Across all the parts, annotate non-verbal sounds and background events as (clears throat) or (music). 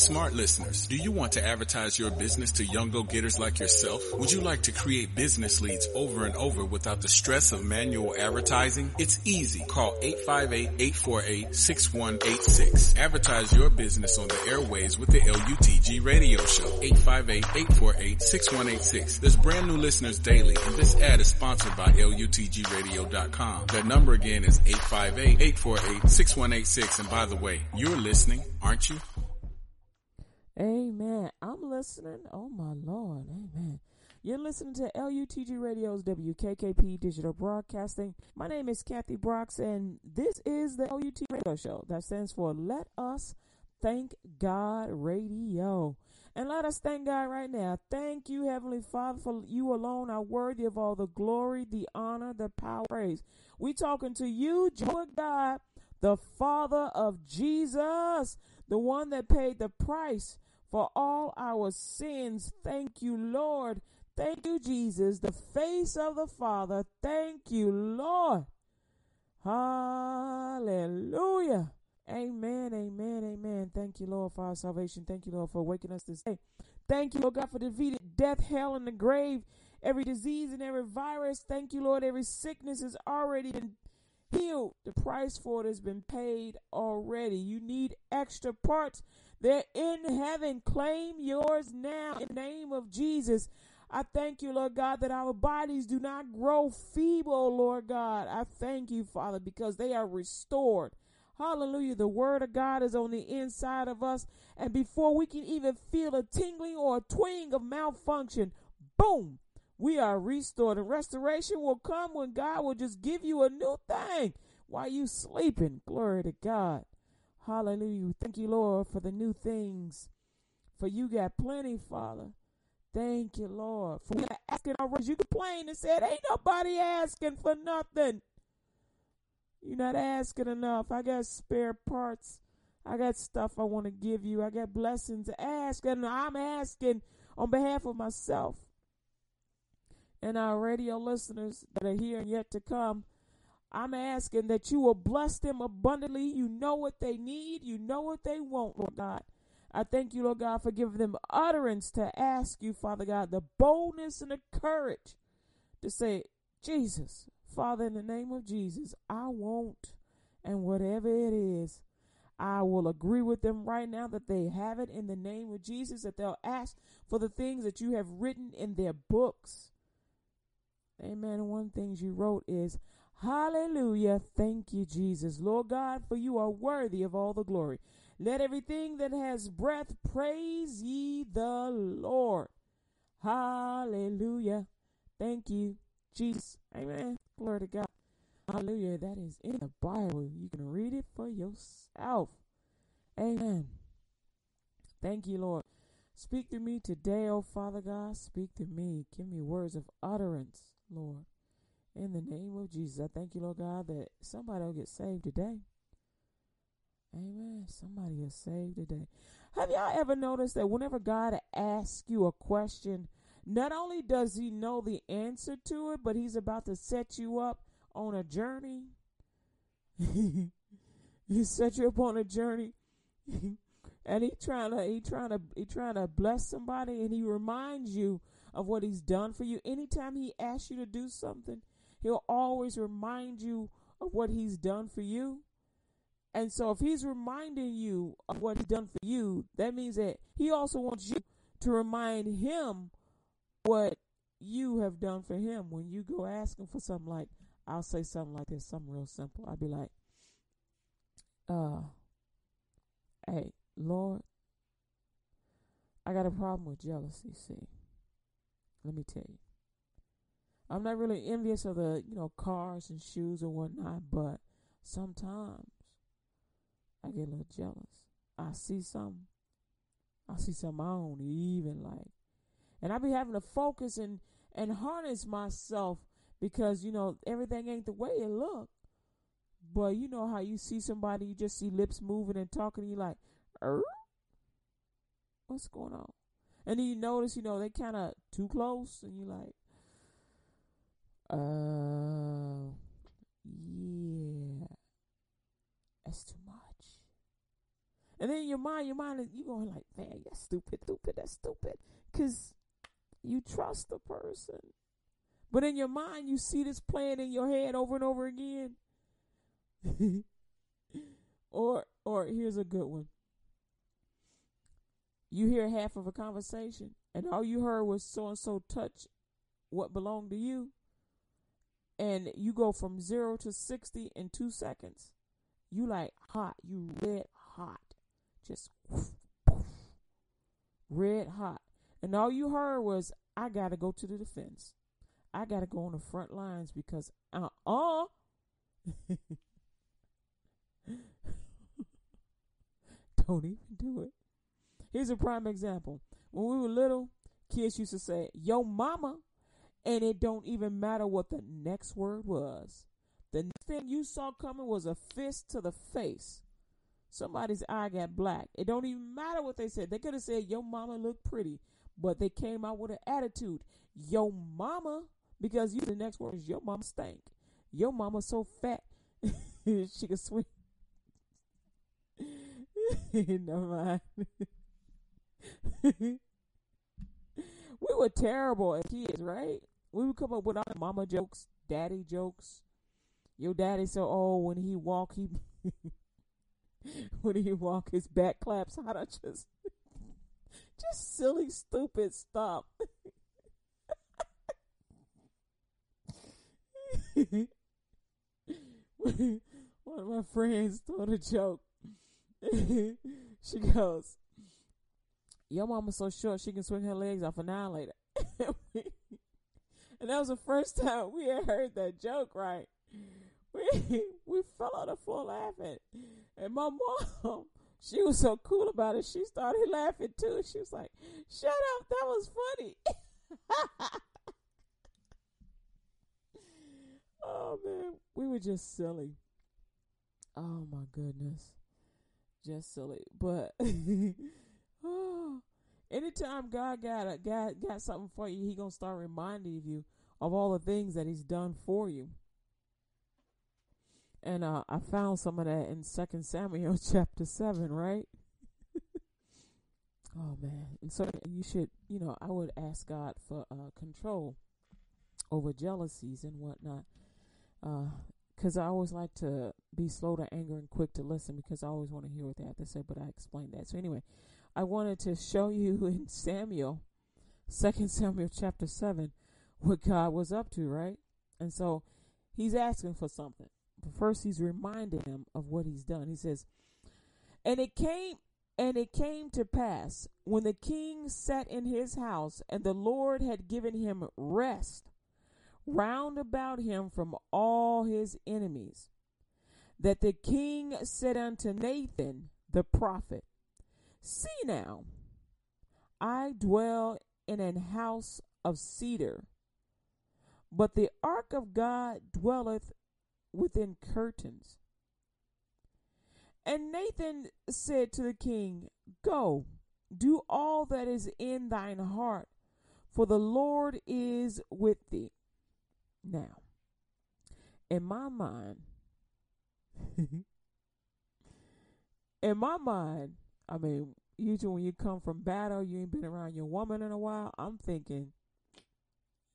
Smart listeners, do you want to advertise your business to young go-getters like yourself? Would you like to create business leads over and over without the stress of manual advertising? It's easy. Call 858-848-6186. Advertise your business on the airways with the LUTG radio show. 858-848-6186. There's brand new listeners daily and this ad is sponsored by LUTGradio.com. That number again is 858-848-6186 and by the way, you're listening, aren't you? Amen. I'm listening. Oh my Lord. Amen. You're listening to LUTG Radio's WKKP Digital Broadcasting. My name is Kathy Brooks, and this is the LUT Radio Show. That stands for Let Us Thank God Radio. And let us thank God right now. Thank you, Heavenly Father, for you alone are worthy of all the glory, the honor, the power, praise. We talking to you, Jehovah God, the Father of Jesus, the one that paid the price for all our sins. Thank you, Lord. Thank you, Jesus, the face of the Father. Thank you, Lord. Hallelujah. Amen, amen, amen. Thank you, Lord, for our salvation. Thank you, Lord, for waking us this day. Thank you, Lord God, for defeated death, hell, and the grave. Every disease and every virus. Thank you, Lord. Every sickness has already been The price for it has been paid already. You need extra parts. They're in heaven. Claim yours now in the name of Jesus. I thank you, Lord God, that our bodies do not grow feeble, Lord God. I thank you, Father, because they are restored. Hallelujah. The word of God is on the inside of us. And before we can even feel a tingling or a twinge of malfunction, boom, we are restored. And restoration will come when God will just give you a new thing while you sleeping. Glory to God. Hallelujah. Thank you, Lord, for the new things. For you got plenty, Father. Thank you, Lord. For asking our You complain and said, Ain't nobody asking for nothing. You're not asking enough. I got spare parts. I got stuff I want to give you. I got blessings to ask. And I'm asking on behalf of myself and our radio listeners that are here and yet to come. I'm asking that you will bless them abundantly. You know what they need. You know what they want, Lord God. I thank you, Lord God, for giving them utterance to ask you, Father God, the boldness and the courage to say, Jesus, Father, in the name of Jesus, I want, and whatever it is, I will agree with them right now that they have it in the name of Jesus, that they'll ask for the things that you have written in their books. Amen. One thing you wrote is, Hallelujah. Thank you, Jesus. Lord God, for you are worthy of all the glory. Let everything that has breath praise ye the Lord. Hallelujah. Thank you, Jesus. Amen. Glory to God. Hallelujah. That is in the Bible. You can read it for yourself. Amen. Thank you, Lord. Speak to me today, oh Father God. Speak to me. Give me words of utterance, Lord. In the name of Jesus, I thank you, Lord God, that somebody will get saved today. Amen. Somebody is saved today. Have y'all ever noticed that whenever God asks you a question, not only does he know the answer to it, but he's about to set you up on a journey? (laughs) he set you up on a journey. (laughs) and he trying to he trying to he trying to bless somebody and he reminds you of what he's done for you. Anytime he asks you to do something, he'll always remind you of what he's done for you. And so if he's reminding you of what he's done for you, that means that he also wants you to remind him what you have done for him. When you go asking for something like, I'll say something like this, something real simple. I'll be like, uh, hey, Lord, I got a problem with jealousy, see. Let me tell you. I'm not really envious of the, you know, cars and shoes and whatnot, but sometimes I get a little jealous. I see something. I see something I don't even like. And I be having to focus and, and harness myself because, you know, everything ain't the way it look. But you know how you see somebody, you just see lips moving and talking, and you like, er? what's going on? And then you notice, you know, they kind of too close, and you like, uh, yeah, that's too much. And then your mind, your mind, is you going like, man, that's stupid, stupid, that's stupid. Because you trust the person. But in your mind, you see this playing in your head over and over again. (laughs) or, or here's a good one. You hear half of a conversation, and all you heard was so and so touch what belonged to you. And you go from zero to 60 in two seconds. You like hot. You red hot. Just red hot. And all you heard was, I got to go to the defense. I got to go on the front lines because uh uh (laughs) Don't even do it. Here's a prime example. When we were little, kids used to say, Yo, mama, and it don't even matter what the next word was. The next thing you saw coming was a fist to the face. Somebody's eye got black. It don't even matter what they said. They could have said, Yo, mama looked pretty, but they came out with an attitude. Yo, mama, because you the next word is your mama stank. Your mama so fat (laughs) she could swing. (laughs) Never mind. (laughs) (laughs) we were terrible as kids, right? We would come up with our mama jokes, daddy jokes. Your daddy so old when he walk, he (laughs) when he walk, his back claps out. I just, (laughs) just silly, stupid stuff. One of my friends told a joke. she goes, Your mama's so short she can swing her legs off an later." (laughs) and that was the first time we had heard that joke, right? We (laughs) we fell on the floor laughing. And my mom, (laughs) she was so cool about it, she started laughing too. She was like, Shut up, that was funny. oh man, we were just silly. Oh my goodness. Just silly. But oh, (gasps) anytime God got a God got something for you, he gonna start reminding you of all the things that he's done for you. And uh, I found some of that in Second Samuel (laughs) chapter seven, right? (laughs) oh man! And so you should, you know, I would ask God for uh, control over jealousies and whatnot, because uh, I always like to be slow to anger and quick to listen because I always want to hear what they have to say. But I explained that. So anyway, I wanted to show you (laughs) in Samuel, Second Samuel chapter seven, what God was up to, right? And so He's asking for something. But first, He's reminding him of what He's done. He says, "And it came." And it came to pass when the king sat in his house, and the Lord had given him rest round about him from all his enemies, that the king said unto Nathan the prophet, See now, I dwell in an house of cedar, but the ark of God dwelleth within curtains. And Nathan said to the king, Go, do all that is in thine heart, for the Lord is with thee. Now, in my mind, (laughs) in my mind, I mean, usually when you come from battle, you ain't been around your woman in a while. I'm thinking,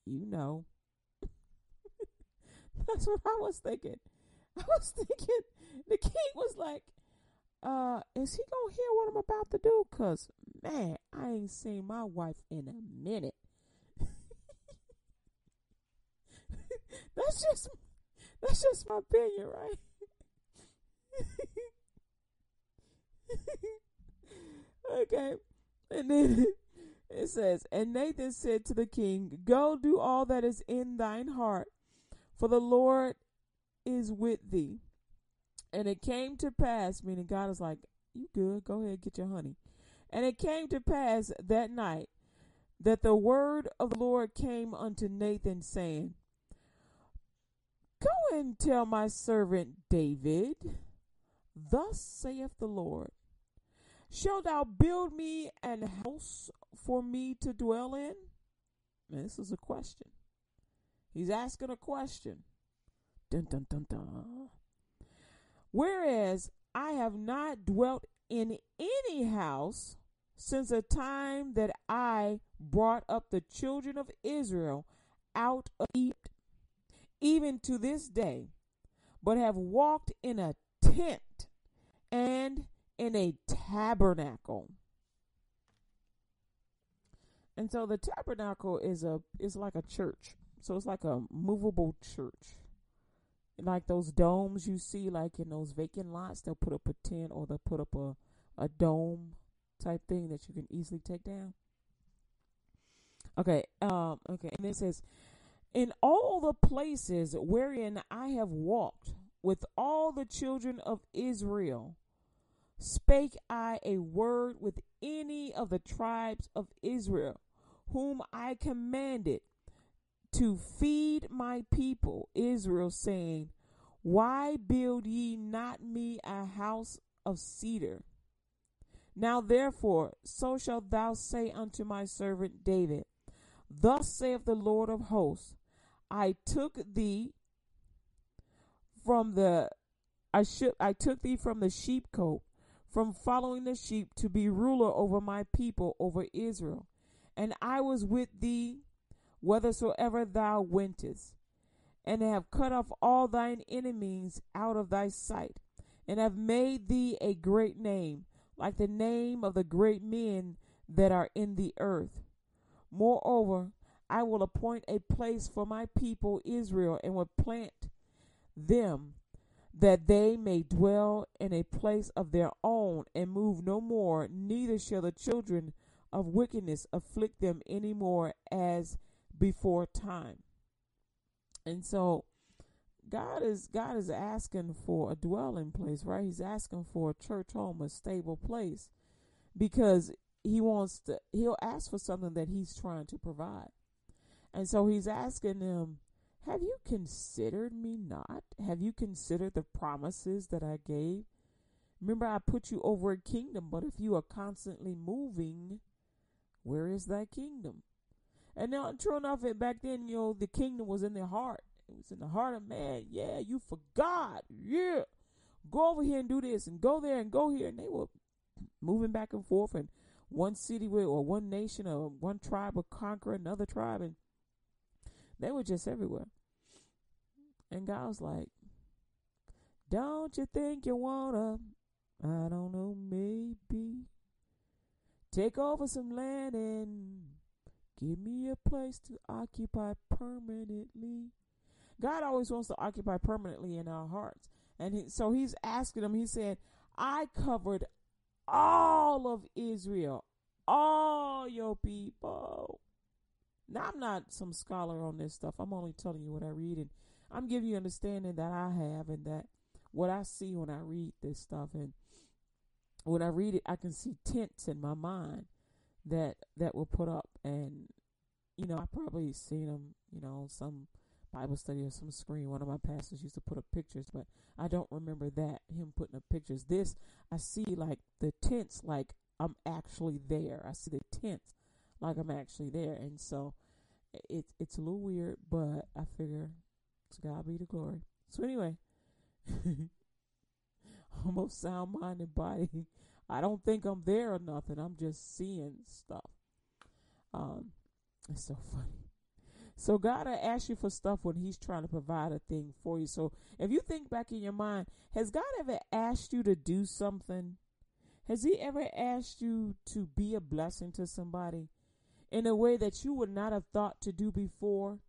you know. (laughs) That's what I was thinking. I was thinking the king was like, uh, is he gonna hear what I'm about to do? Cause man, I ain't seen my wife in a minute. (laughs) that's just that's just my opinion, right? (laughs) okay. And then (laughs) it says, And Nathan said to the king, Go do all that is in thine heart, for the Lord is with thee. And it came to pass, meaning God is like, You good, go ahead, get your honey. And it came to pass that night that the word of the Lord came unto Nathan, saying, Go and tell my servant David, Thus saith the Lord, Shalt thou build me an house for me to dwell in? this is a question. He's asking a question. Dun dun dun dun. Whereas I have not dwelt in any house since the time that I brought up the children of Israel out of Egypt, even to this day, but have walked in a tent and in a tabernacle. And so the tabernacle is a is like a church. So it's like a movable church. Like those domes you see like in those vacant lots, they'll put up a tent or they'll put up a, a dome type thing that you can easily take down. Okay, um, okay, and it says, In all the places wherein I have walked with all the children of Israel, spake I a word with any of the tribes of Israel, whom I commanded to feed my people Israel, saying, Why build ye not me a house of cedar? Now therefore, so shalt thou say unto my servant David, Thus saith the Lord of hosts, I took thee from the I should I took thee from the sheepcote, from following the sheep to be ruler over my people, over Israel. And I was with thee whithersoever thou wentest, and have cut off all thine enemies out of thy sight, and have made thee a great name, like the name of the great men that are in the earth. Moreover, I will appoint a place for my people Israel, and will plant them that they may dwell in a place of their own and move no more, neither shall the children of wickedness afflict them any more as before time. And so God is God is asking for a dwelling place, right? He's asking for a church home, a stable place because he wants to he'll ask for something that he's trying to provide. And so he's asking them, have you considered me not? Have you considered the promises that I gave? Remember, I put you over a kingdom, but if you are constantly moving, where is that kingdom? And now, true enough, back then, you know, the kingdom was in their heart. It was in the heart of man. Yeah, you forgot. Yeah. Go over here and do this and go there and go here. And they were (clears throat) moving back and forth. And one city or one nation or one tribe would conquer another tribe. And they were just everywhere. And God was like, Don't you think you wanna? I don't know, maybe. Take over some land and Give me a place to occupy permanently. God always wants to occupy permanently in our hearts. And he, so he's asking them, he said, I covered all of Israel, all your people. Now, I'm not some scholar on this stuff. I'm only telling you what I read. And I'm giving you understanding that I have and that what I see when I read this stuff. And when I read it, I can see tents in my mind that that were put up and you know I probably seen them you know some Bible study or some screen one of my pastors used to put up pictures but I don't remember that him putting up pictures this I see like the tents like I'm actually there I see the tents like I'm actually there and so it's it's a little weird but I figure to God be the glory so anyway (laughs) almost sound mind and body I don't think I'm there or nothing. I'm just seeing stuff. Um, it's so funny. So God will ask you for stuff when He's trying to provide a thing for you. So if you think back in your mind, has God ever asked you to do something? Has He ever asked you to be a blessing to somebody in a way that you would not have thought to do before?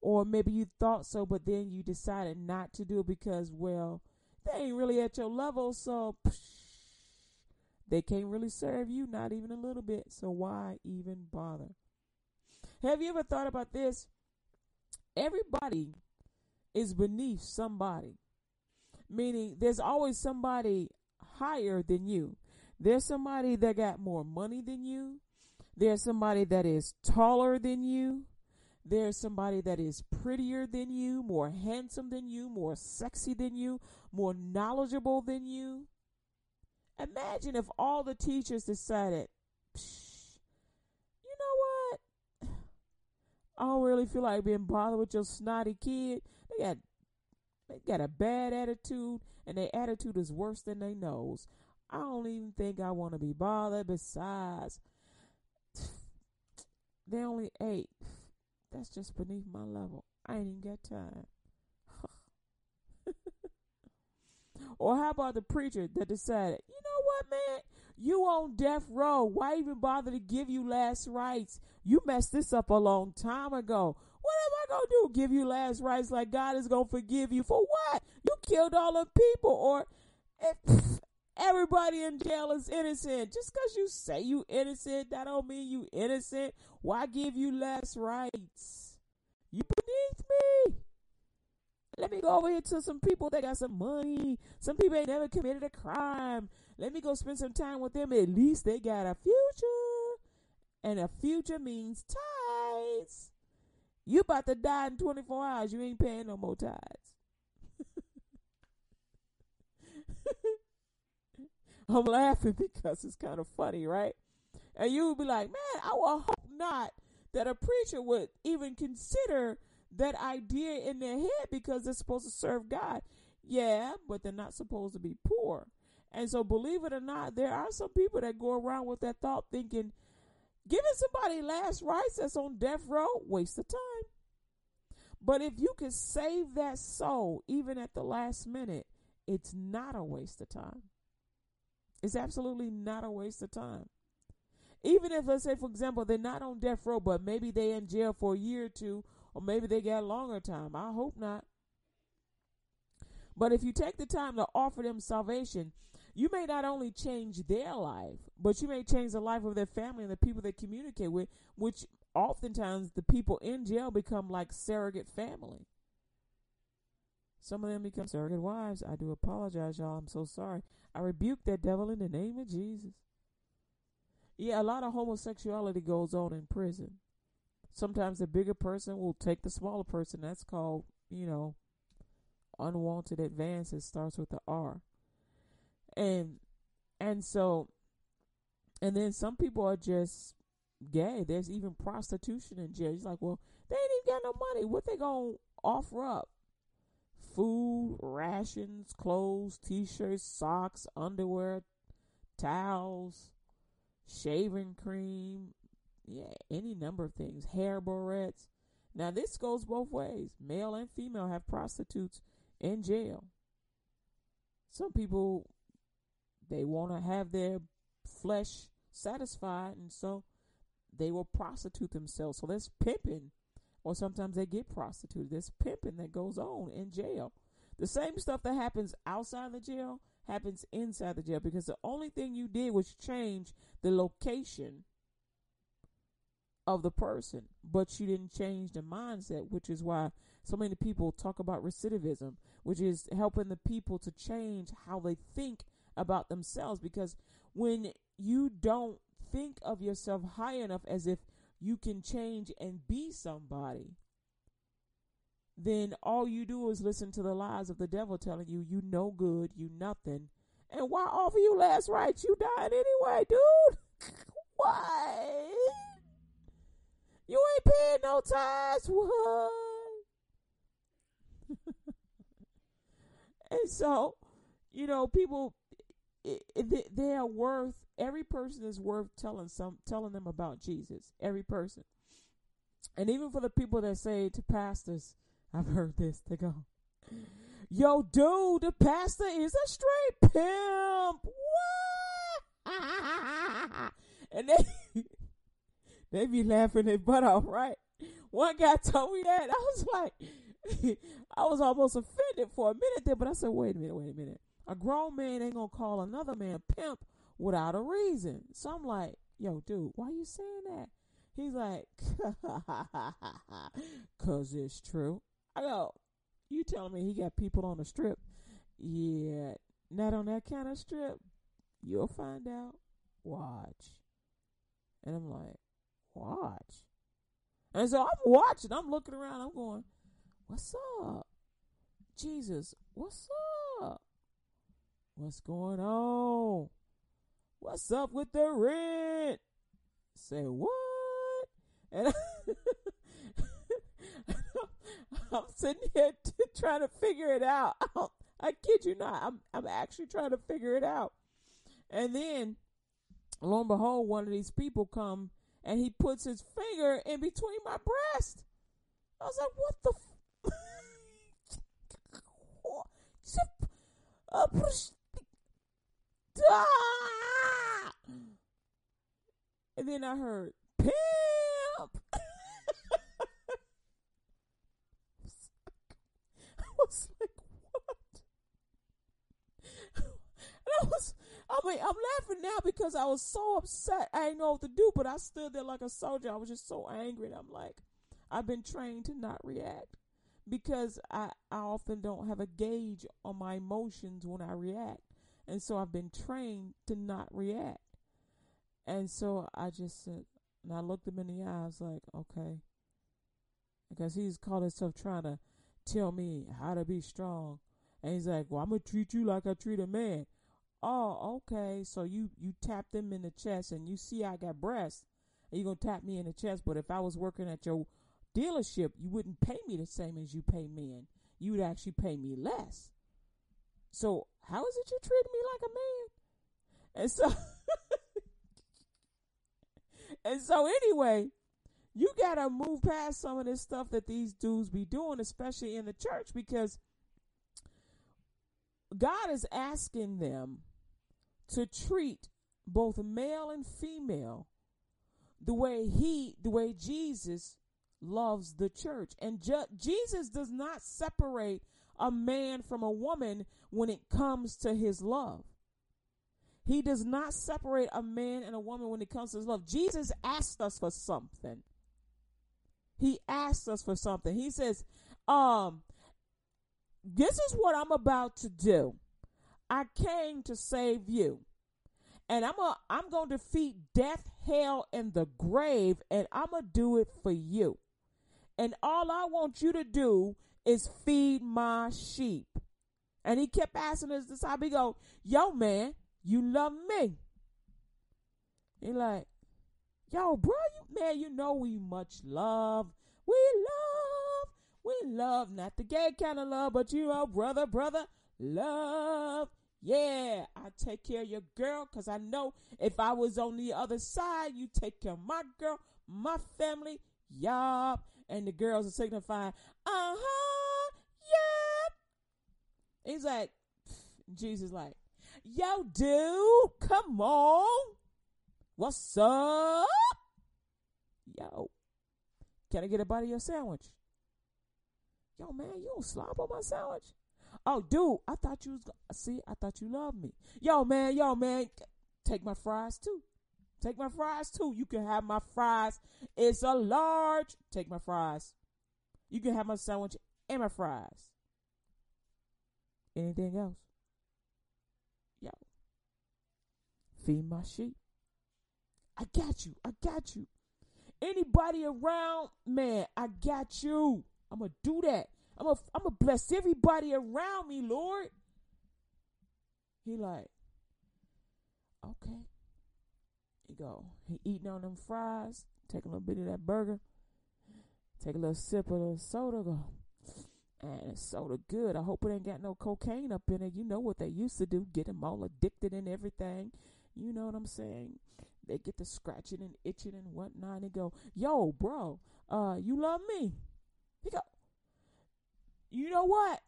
Or maybe you thought so, but then you decided not to do it because, well, they ain't really at your level. So, they can't really serve you, not even a little bit. So why even bother? Have you ever thought about this? Everybody is beneath somebody, meaning there's always somebody higher than you. There's somebody that got more money than you. There's somebody that is taller than you. There's somebody that is prettier than you, more handsome than you, more sexy than you, more knowledgeable than you. Imagine if all the teachers decided, you know what? I don't really feel like being bothered with your snotty kid. They got they got a bad attitude, and their attitude is worse than their nose. I don't even think I want to be bothered. Besides, they only eight. That's just beneath my level. I ain't even got time. (laughs) or how about the preacher that decided, you know what, man? You on death row. Why even bother to give you last rites? You messed this up a long time ago. What am I gonna do? Give you last rites like God is gonna forgive you for what? You killed all the people, or (laughs) everybody in jail is innocent. Just because you say you innocent, that don't mean you innocent. Why give you less rights? You beneath me. Let me go over here to some people that got some money. Some people ain't never committed a crime. Let me go spend some time with them. At least they got a future. And a future means tithes. You about to die in 24 hours. You ain't paying no more tithes. I'm laughing (laughs) because it's kind of funny, right? And you would be like, man, I will hope not that a preacher would even consider that idea in their head because they're supposed to serve God. Yeah, but they're not supposed to be poor. And so, believe it or not, there are some people that go around with that thought thinking, giving somebody last rites that's on death row, waste of time. But if you can save that soul even at the last minute, it's not a waste of time. It's absolutely not a waste of time. Even if, let's say, for example, they're not on death row, but maybe they're in jail for a year or two, or maybe they got longer time. I hope not. But if you take the time to offer them salvation, you may not only change their life, but you may change the life of their family and the people they communicate with, which oftentimes the people in jail become like surrogate family. Some of them become surrogate wives. I do apologize, y'all. I'm so sorry. I rebuke that devil in the name of Jesus. Yeah, a lot of homosexuality goes on in prison. Sometimes the bigger person will take the smaller person. That's called, you know, unwanted advances. Starts with the R. And and so and then some people are just gay. There's even prostitution in jail. It's like, well, they ain't even got no money. What they gonna offer up? Food, rations, clothes, t-shirts, socks, underwear, towels, shaving cream, yeah, any number of things, hair barrettes. Now this goes both ways. Male and female have prostitutes in jail. Some people they want to have their flesh satisfied and so they will prostitute themselves. So there's pimping or sometimes they get prostituted. There's pimping that goes on in jail. The same stuff that happens outside the jail happens inside the jail because the only thing you did was change the location of the person, but you didn't change the mindset, which is why so many people talk about recidivism, which is helping the people to change how they think about themselves. Because when you don't think of yourself high enough as if you can change and be somebody, then all you do is listen to the lies of the devil telling you you no good, you nothing. And why offer you last rites? You died anyway, dude. (laughs) why? You ain't paying no tithes. What? (laughs) and so, you know, people, it, they are worth every person is worth telling some telling them about Jesus. Every person. And even for the people that say to pastors, (laughs) I've heard this, they go, Yo, dude, the pastor is a straight pimp. What? (laughs) and they (laughs) they be laughing their butt off, right? One guy told me that. I was like, I was almost offended for a minute there, but I said, wait a minute, wait a minute. A grown man ain't gonna call another man pimp without a reason. So I'm like, yo, dude, why you saying that? He's like, (laughs) cause it's true. I go, you telling me he got people on the strip? Yeah, not on that kind of strip. You'll find out. Watch. And I'm like, watch. And so I'm watching. I'm looking around. I'm going, what's up? Jesus, what's up? What's going on? What's up with the rent? Say what? And (laughs) I'm sitting here t- (laughs) trying to figure it out. (laughs) I kid you not. I'm I'm actually trying to figure it out. And then, lo and behold, one of these people come and he puts his finger in between my breast. I was like, what the? F- and then I heard pimp. (laughs) I was like, what? (laughs) And I was, I mean, I'm laughing now because I was so upset. I didn't know what to do, but I stood there like a soldier. I was just so angry. And I'm like, I've been trained to not react because I, I often don't have a gauge on my emotions when I react. And so I've been trained to not react. And so I just said, and I looked him in the eye. I was like, okay. Because he's called himself trying to tell me how to be strong. And he's like, well, I'm going to treat you like I treat a man. Oh, okay. So you, you tapped him in the chest and you see I got breasts. And you're going to tap me in the chest. But if I was working at your dealership, you wouldn't pay me the same as you pay men. You would actually pay me less. So how is it you treat me like a man? And so (laughs) And so anyway, you gotta move past some of this stuff that these dudes be doing, especially in the church, because God is asking them to treat both male and female the way he the way Jesus loves the church. And ju- Jesus does not separate a man from a woman when it comes to his love. He does not separate a man and a woman when it comes to his love. Jesus asked us for something. He asked us for something. He says, um, this is what I'm about to do. I came to save you. And I'm a, I'm going to defeat death, hell, and the grave, and I'm going to do it for you. And all I want you to do is feed my sheep. And he kept asking his disciple, he go, yo, man, you love me. He like, yo, bro, you man, you know we much love. We love, we love, not the gay kind of love, but you know, brother, brother, love. Yeah, I take care of your girl because I know if I was on the other side, you take care of my girl, my family, yup. And the girls are signifying, uh huh, yeah. He's like, Jesus, like, Yo, dude, come on. What's up? Yo, can I get a bite of your sandwich? Yo, man, you don't slop on my sandwich. Oh, dude, I thought you was see. I thought you loved me. Yo, man, yo, man, take my fries too. Take my fries too. You can have my fries. It's a large. Take my fries. You can have my sandwich and my fries. Anything else? Yo. Feed my sheep. I got you. I got you. Anybody around, man, I got you. I'm going to do that. I'm going I'm to bless everybody around me, Lord. He like, okay. Go, he eating on them fries, take a little bit of that burger, take a little sip of the soda, go, and it's soda good. I hope it ain't got no cocaine up in it. You know what they used to do, get them all addicted and everything. You know what I'm saying? They get to scratching and itching and whatnot. And go, yo, bro, uh, you love me. He go, you know what?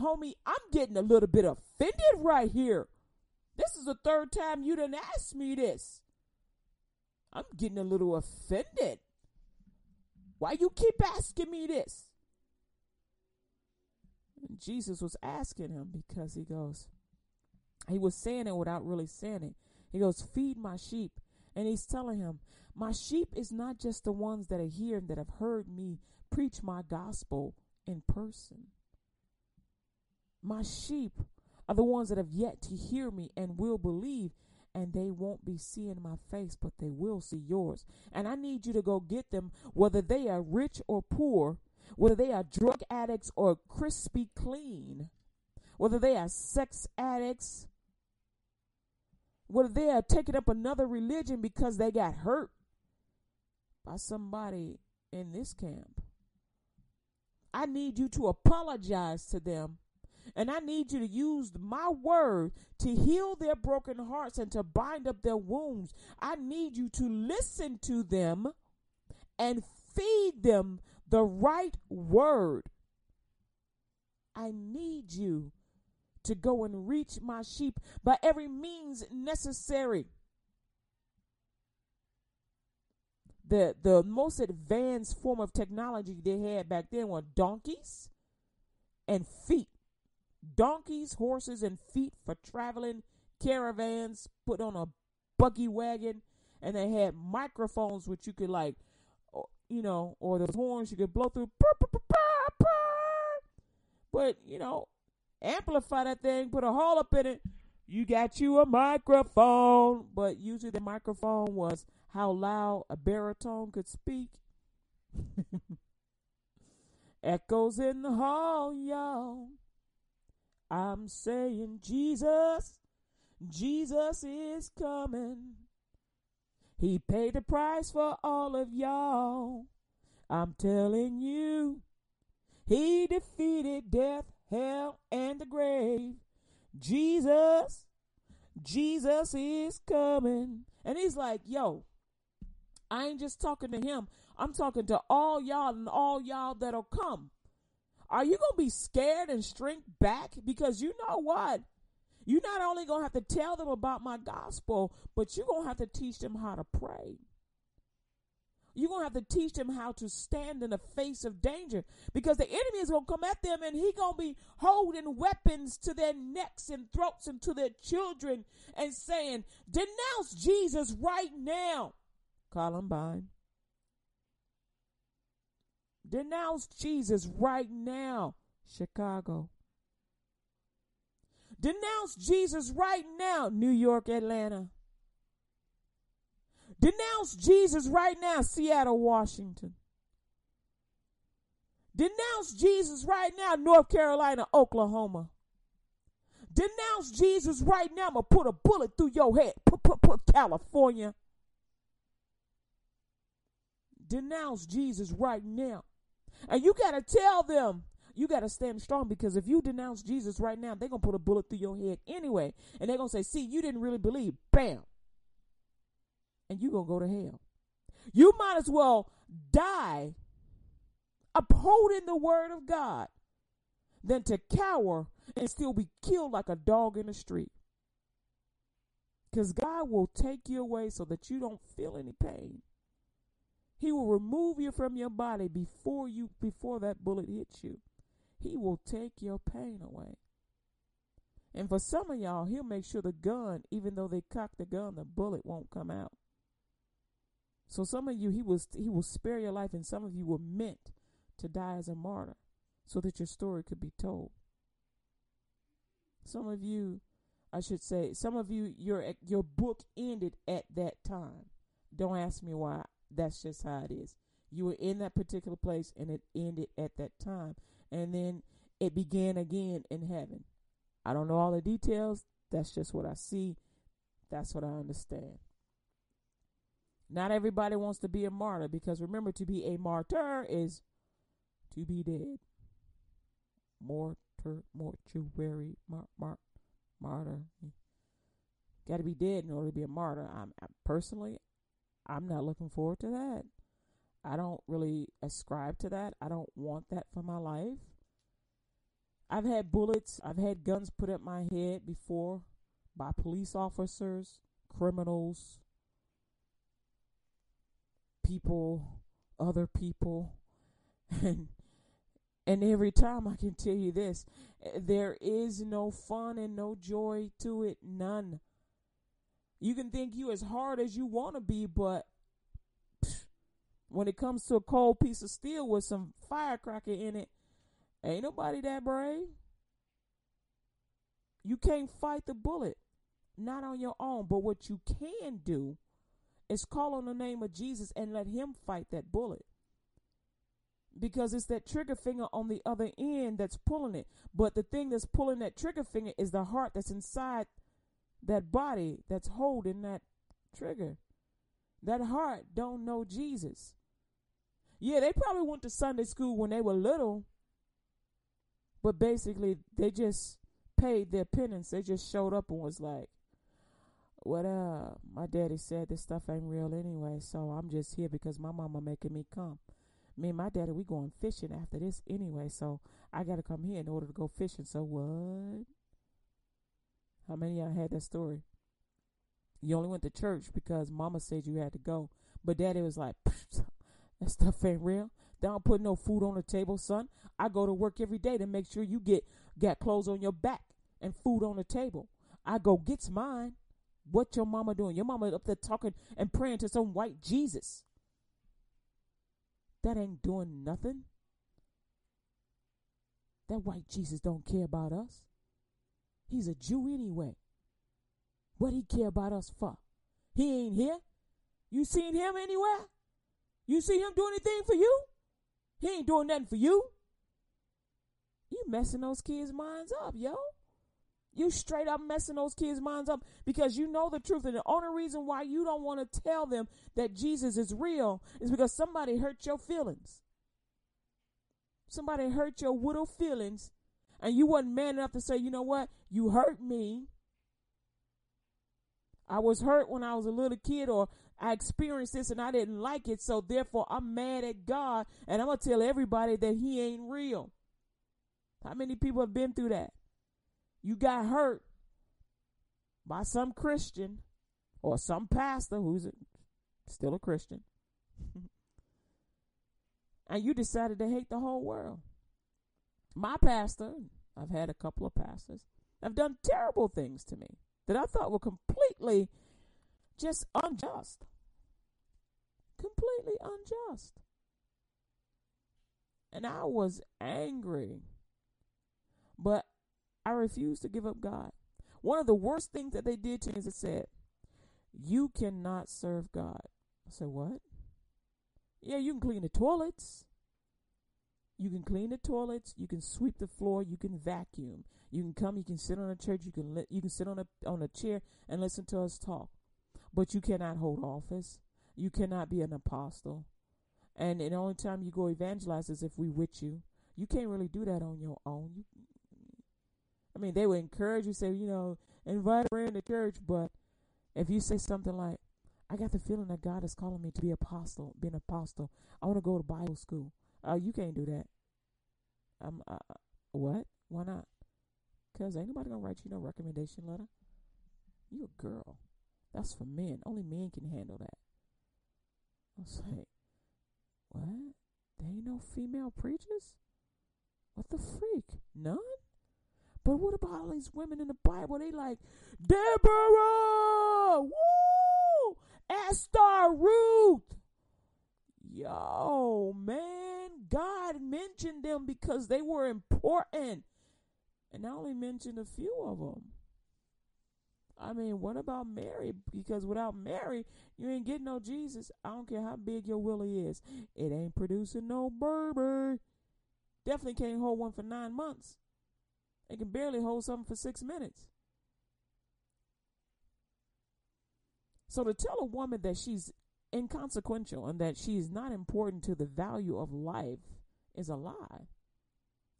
Homie, I'm getting a little bit offended right here. This is the third time you done asked me this. I'm getting a little offended. Why you keep asking me this? And Jesus was asking him because he goes, he was saying it without really saying it. He goes, Feed my sheep. And he's telling him, My sheep is not just the ones that are here and that have heard me preach my gospel in person. My sheep are the ones that have yet to hear me and will believe, and they won't be seeing my face, but they will see yours. And I need you to go get them, whether they are rich or poor, whether they are drug addicts or crispy clean, whether they are sex addicts, whether they are taking up another religion because they got hurt by somebody in this camp. I need you to apologize to them And I need you to use my word to heal their broken hearts and to bind up their wounds. I need you to listen to them and feed them the right word. I need you to go and reach my sheep by every means necessary. The the most advanced form of technology they had back then were donkeys and feet. Donkeys, horses, and feet for traveling, caravans put on a buggy wagon, and they had microphones which you could like you know, or those horns you could blow through. But, you know, amplify that thing, put a hole up in it. You got you a microphone. But usually the microphone was how loud a baritone could speak. (laughs) Echoes in the hall, y'all. I'm saying Jesus, Jesus is coming. He paid the price for all of y'all. I'm telling you, He defeated death, hell, and the grave. Jesus, Jesus is coming. And he's like, yo, I ain't just talking to him. I'm talking to all y'all and all y'all that'll come. Are you going to be scared and shrink back? Because you know what? You're not only going to have to tell them about my gospel, but you're going to have to teach them how to pray. You're going to have to teach them how to stand in the face of danger because the enemy is going to come at them and he going to be holding weapons to their necks and throats and to their children and saying, denounce Jesus right now. Columbine. Denounce Jesus right now. Chicago. Denounce Jesus right now, New York, Atlanta. Denounce Jesus right now, Seattle, Washington. Denounce Jesus right now, North Carolina, Oklahoma. Denounce Jesus right now. I'm going to put a bullet through your head. Put, put, put California. Denounce Jesus right now. And you got to tell them you got to stand strong because if you denounce Jesus right now, they're going to put a bullet through your head anyway. And they're going to say, see, you didn't really believe. Bam. And you're going to go to hell. You might as well die upholding the word of God than to cower and still be killed like a dog in the street. Because God will take you away so that you don't feel any pain. He will remove you from your body before you before that bullet hits you. He will take your pain away. And for some of y'all, he'll make sure the gun, even though they cock the gun, the bullet won't come out. So some of you, he will he will spare your life, and some of you were meant to die as a martyr, so that your story could be told. Some of you, I should say, some of you, your your book ended at that time. Don't ask me why. That's just how it is. You were in that particular place, and it ended at that time and then it began again in heaven. I don't know all the details. That's just what I see. That's what I understand. Not everybody wants to be a martyr because remember, to be a martyr is to be dead. Mortar, mortuary, mar, mar, martyr. Got to be dead in order to be a martyr. I'm I, personally, I'm not looking forward to that. I don't really ascribe to that. I don't want that for my life. I've had bullets, I've had guns put at my head before by police officers, criminals, people, other people. (laughs) And and every time I can tell you this, there is no fun and no joy to it, none. You can think you as hard as you want to be, but when it comes to a cold piece of steel with some firecracker in it, ain't nobody that brave. You can't fight the bullet, not on your own. But what you can do is call on the name of Jesus and let Him fight that bullet. Because it's that trigger finger on the other end that's pulling it. But the thing that's pulling that trigger finger is the heart that's inside that body that's holding that trigger. That heart don't know Jesus. Yeah, they probably went to Sunday school when they were little. But basically, they just paid their penance. They just showed up and was like, what uh my daddy said this stuff ain't real anyway so i'm just here because my mama making me come me and my daddy we going fishing after this anyway so i gotta come here in order to go fishing so what how many y'all had that story you only went to church because mama said you had to go but daddy was like that stuff ain't real they don't put no food on the table son i go to work every day to make sure you get got clothes on your back and food on the table i go gets mine what your mama doing? Your mama up there talking and praying to some white Jesus. That ain't doing nothing. That white Jesus don't care about us. He's a Jew anyway. What he care about us for? He ain't here. You seen him anywhere? You see him do anything for you? He ain't doing nothing for you. You messing those kids' minds up, yo. You straight up messing those kids' minds up because you know the truth. And the only reason why you don't want to tell them that Jesus is real is because somebody hurt your feelings. Somebody hurt your widow feelings, and you wasn't man enough to say, you know what? You hurt me. I was hurt when I was a little kid, or I experienced this and I didn't like it, so therefore I'm mad at God, and I'm gonna tell everybody that He ain't real. How many people have been through that? you got hurt by some Christian or some pastor who's a, still a Christian, (laughs) and you decided to hate the whole world. My pastor, I've had a couple of pastors, have done terrible things to me that I thought were completely just unjust. Completely unjust. And I was angry. But I refused to give up God. One of the worst things that they did to me is it said, You cannot serve God. I said, What? Yeah, you can clean the toilets. You can clean the toilets. You can sweep the floor. You can vacuum. You can come. You can sit on a church. You can li- you can sit on a on a chair and listen to us talk. But you cannot hold office. You cannot be an apostle. And the only time you go evangelize is if we with you. You can't really do that on your own. You I mean, they would encourage you, say, you know, invite a friend to church, but if you say something like, I got the feeling that God is calling me to be apostle, be an apostle. I want to go to Bible school. Uh, you can't do that. Um, uh, uh what? Why not? Cause ain't nobody gonna write you no recommendation letter. You a girl. That's for men. Only men can handle that. I was like, what? There ain't no female preachers? What the freak? None? But what about all these women in the Bible? They like Deborah, woo, Esther, Ruth. Yo, man, God mentioned them because they were important. And I only mentioned a few of them. I mean, what about Mary? Because without Mary, you ain't getting no Jesus. I don't care how big your willy is. It ain't producing no baby. Definitely can't hold one for nine months. It can barely hold something for six minutes. So to tell a woman that she's inconsequential and that she is not important to the value of life is a lie.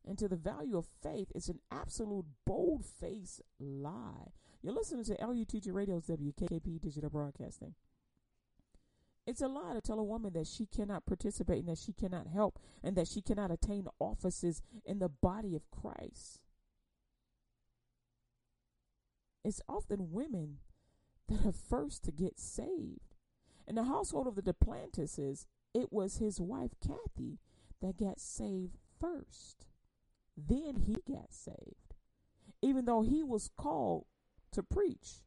And to the value of faith, it's an absolute bold faced lie. You're listening to LUTG Radio's WKKP Digital Broadcasting. It's a lie to tell a woman that she cannot participate and that she cannot help and that she cannot attain offices in the body of Christ it's often women that are first to get saved. In the household of the Duplantises, it was his wife Cathy that got saved first. Then he got saved. Even though he was called to preach,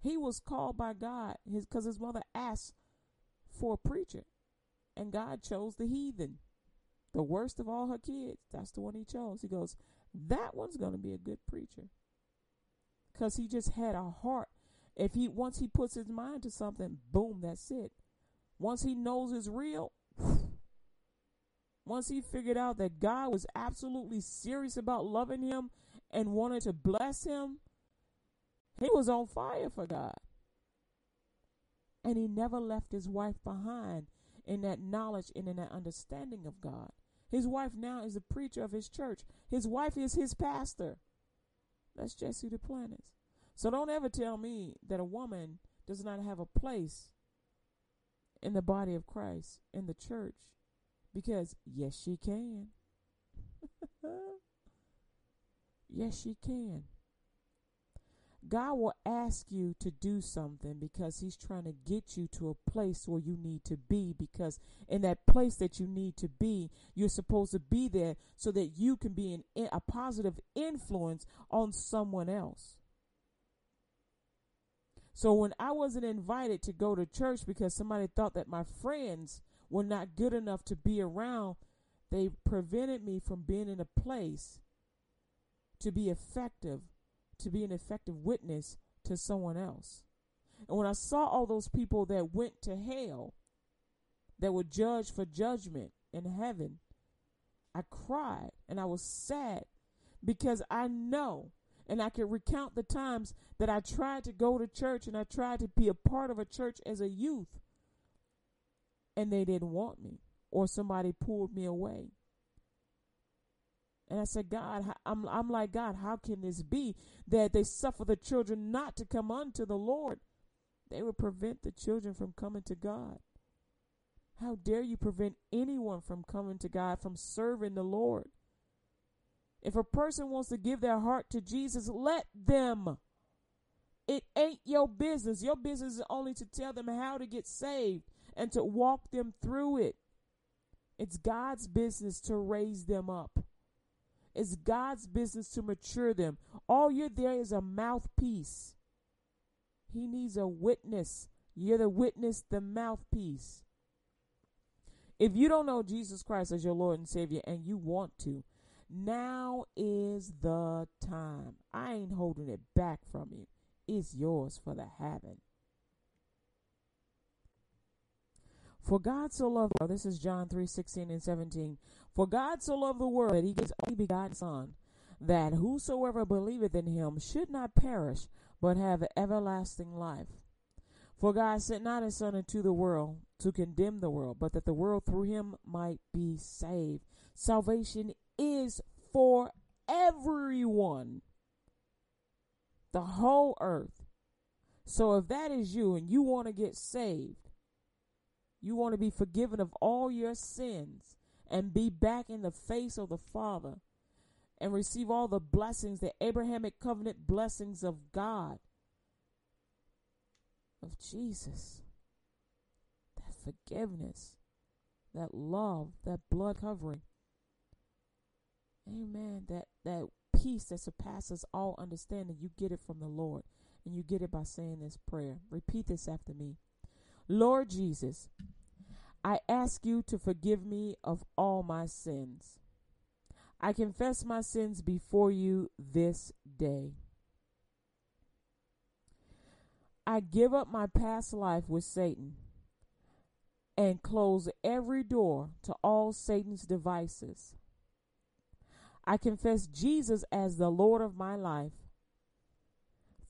he was called by God his because his mother asked for a preacher, and God chose the heathen, the worst of all her kids. That's the one he chose. He goes, that one's going to be a good preacher because he just had a heart. If he once he puts his mind to something, boom, that's it. Once he knows it's real, once he figured out that God was absolutely serious about loving him and wanted to bless him, he was on fire for God. And he never left his wife behind in that knowledge and in that understanding of God. His wife now is the preacher of his church. His wife is his pastor. That's Jesse Duplantis. So don't ever tell me that a woman does not have a place in the body of Christ, in the church, because yes, she can. (laughs) yes, she can. God will ask you to do something because He's trying to get you to a place where you need to be. Because in that place that you need to be, you're supposed to be there so that you can be an, a positive influence on someone else. So when I wasn't invited to go to church because somebody thought that my friends were not good enough to be around, they prevented me from being in a place to be effective to be an effective witness to someone else. And when I saw all those people that went to hell, that were judged for judgment in heaven, I cried and I was sad because I know and I can recount the times that I tried to go to church and I tried to be a part of a church as a youth and they didn't want me or somebody pulled me away. And I said, God, I'm, I'm like, God, how can this be that they suffer the children not to come unto the Lord? They would prevent the children from coming to God. How dare you prevent anyone from coming to God, from serving the Lord? If a person wants to give their heart to Jesus, let them. It ain't your business. Your business is only to tell them how to get saved and to walk them through it. It's God's business to raise them up. It's God's business to mature them. All you're there is a mouthpiece. He needs a witness. You're the witness, the mouthpiece. If you don't know Jesus Christ as your Lord and Savior and you want to, now is the time. I ain't holding it back from you. It's yours for the having. For God so loved world, this is John 3 16 and 17. For God so loved the world that he gave his only begotten Son, that whosoever believeth in him should not perish, but have everlasting life. For God sent not his Son into the world to condemn the world, but that the world through him might be saved. Salvation is for everyone, the whole earth. So if that is you and you want to get saved, you want to be forgiven of all your sins and be back in the face of the Father and receive all the blessings, the Abrahamic covenant blessings of God, of Jesus, that forgiveness, that love, that blood covering. Amen. That that peace that surpasses all understanding, you get it from the Lord. And you get it by saying this prayer. Repeat this after me. Lord Jesus, I ask you to forgive me of all my sins. I confess my sins before you this day. I give up my past life with Satan and close every door to all Satan's devices. I confess Jesus as the Lord of my life.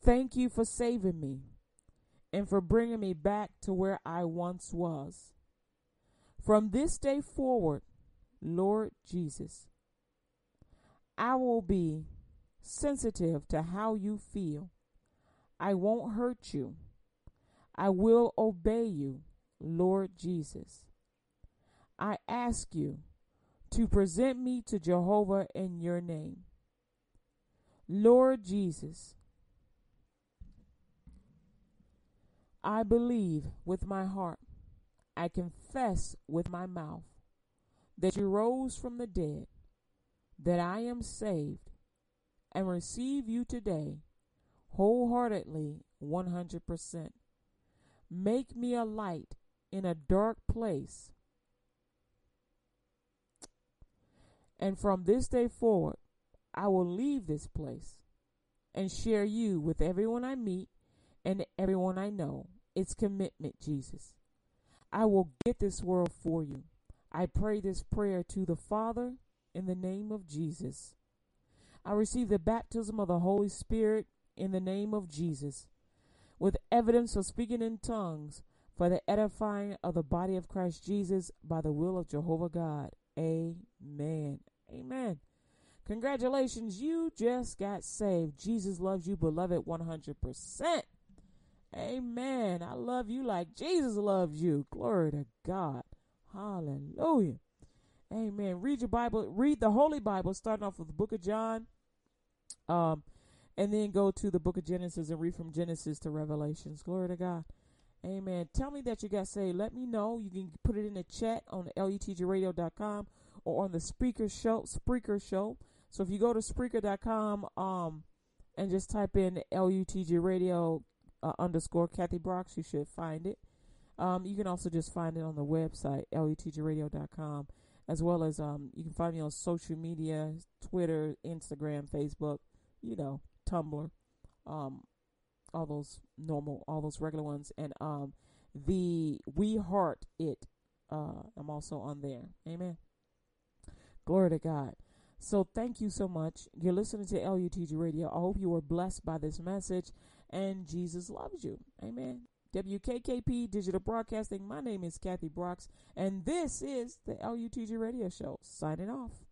Thank you for saving me and for bringing me back to where I once was. From this day forward, Lord Jesus, I will be sensitive to how you feel. I won't hurt you. I will obey you, Lord Jesus. I ask you to present me to Jehovah in your name. Lord Jesus, I believe with my heart, I confess with my mouth that you rose from the dead, that I am saved, and receive you today wholeheartedly 100%. Make me a light in a dark place. And from this day forward, I will leave this place and share you with everyone I meet and everyone I know. It's commitment, Jesus. I will get this world for you. I pray this prayer to the Father in the name of Jesus. I receive the baptism of the Holy Spirit in the name of Jesus, with evidence of speaking in tongues for the edifying of the body of Christ Jesus by the will of Jehovah God. Amen. Amen. Congratulations, you just got saved. Jesus loves you, beloved, 100%. Amen. I love you like Jesus loves you. Glory to God. Hallelujah. Amen. Read your Bible. Read the Holy Bible, starting off with the book of John. Um, and then go to the book of Genesis and read from Genesis to Revelations. Glory to God. Amen. Tell me that you got saved. Let me know. You can put it in the chat on the lutgradio.com or on the speaker show, Spreaker show. So if you go to Spreaker.com, um, and just type in LUTG Radio uh, underscore Kathy Brooks, you should find it. Um, you can also just find it on the website, lutgradio.com, as well as um, you can find me on social media, Twitter, Instagram, Facebook, you know, Tumblr, um, all those normal, all those regular ones, and um, the We Heart It. Uh, I'm also on there. Amen. Glory to God. So thank you so much. You're listening to LUTG Radio. I hope you were blessed by this message, and Jesus loves you. Amen. WKKP Digital Broadcasting. My name is Kathy Brooks, and this is the LUTG Radio Show. Signing off.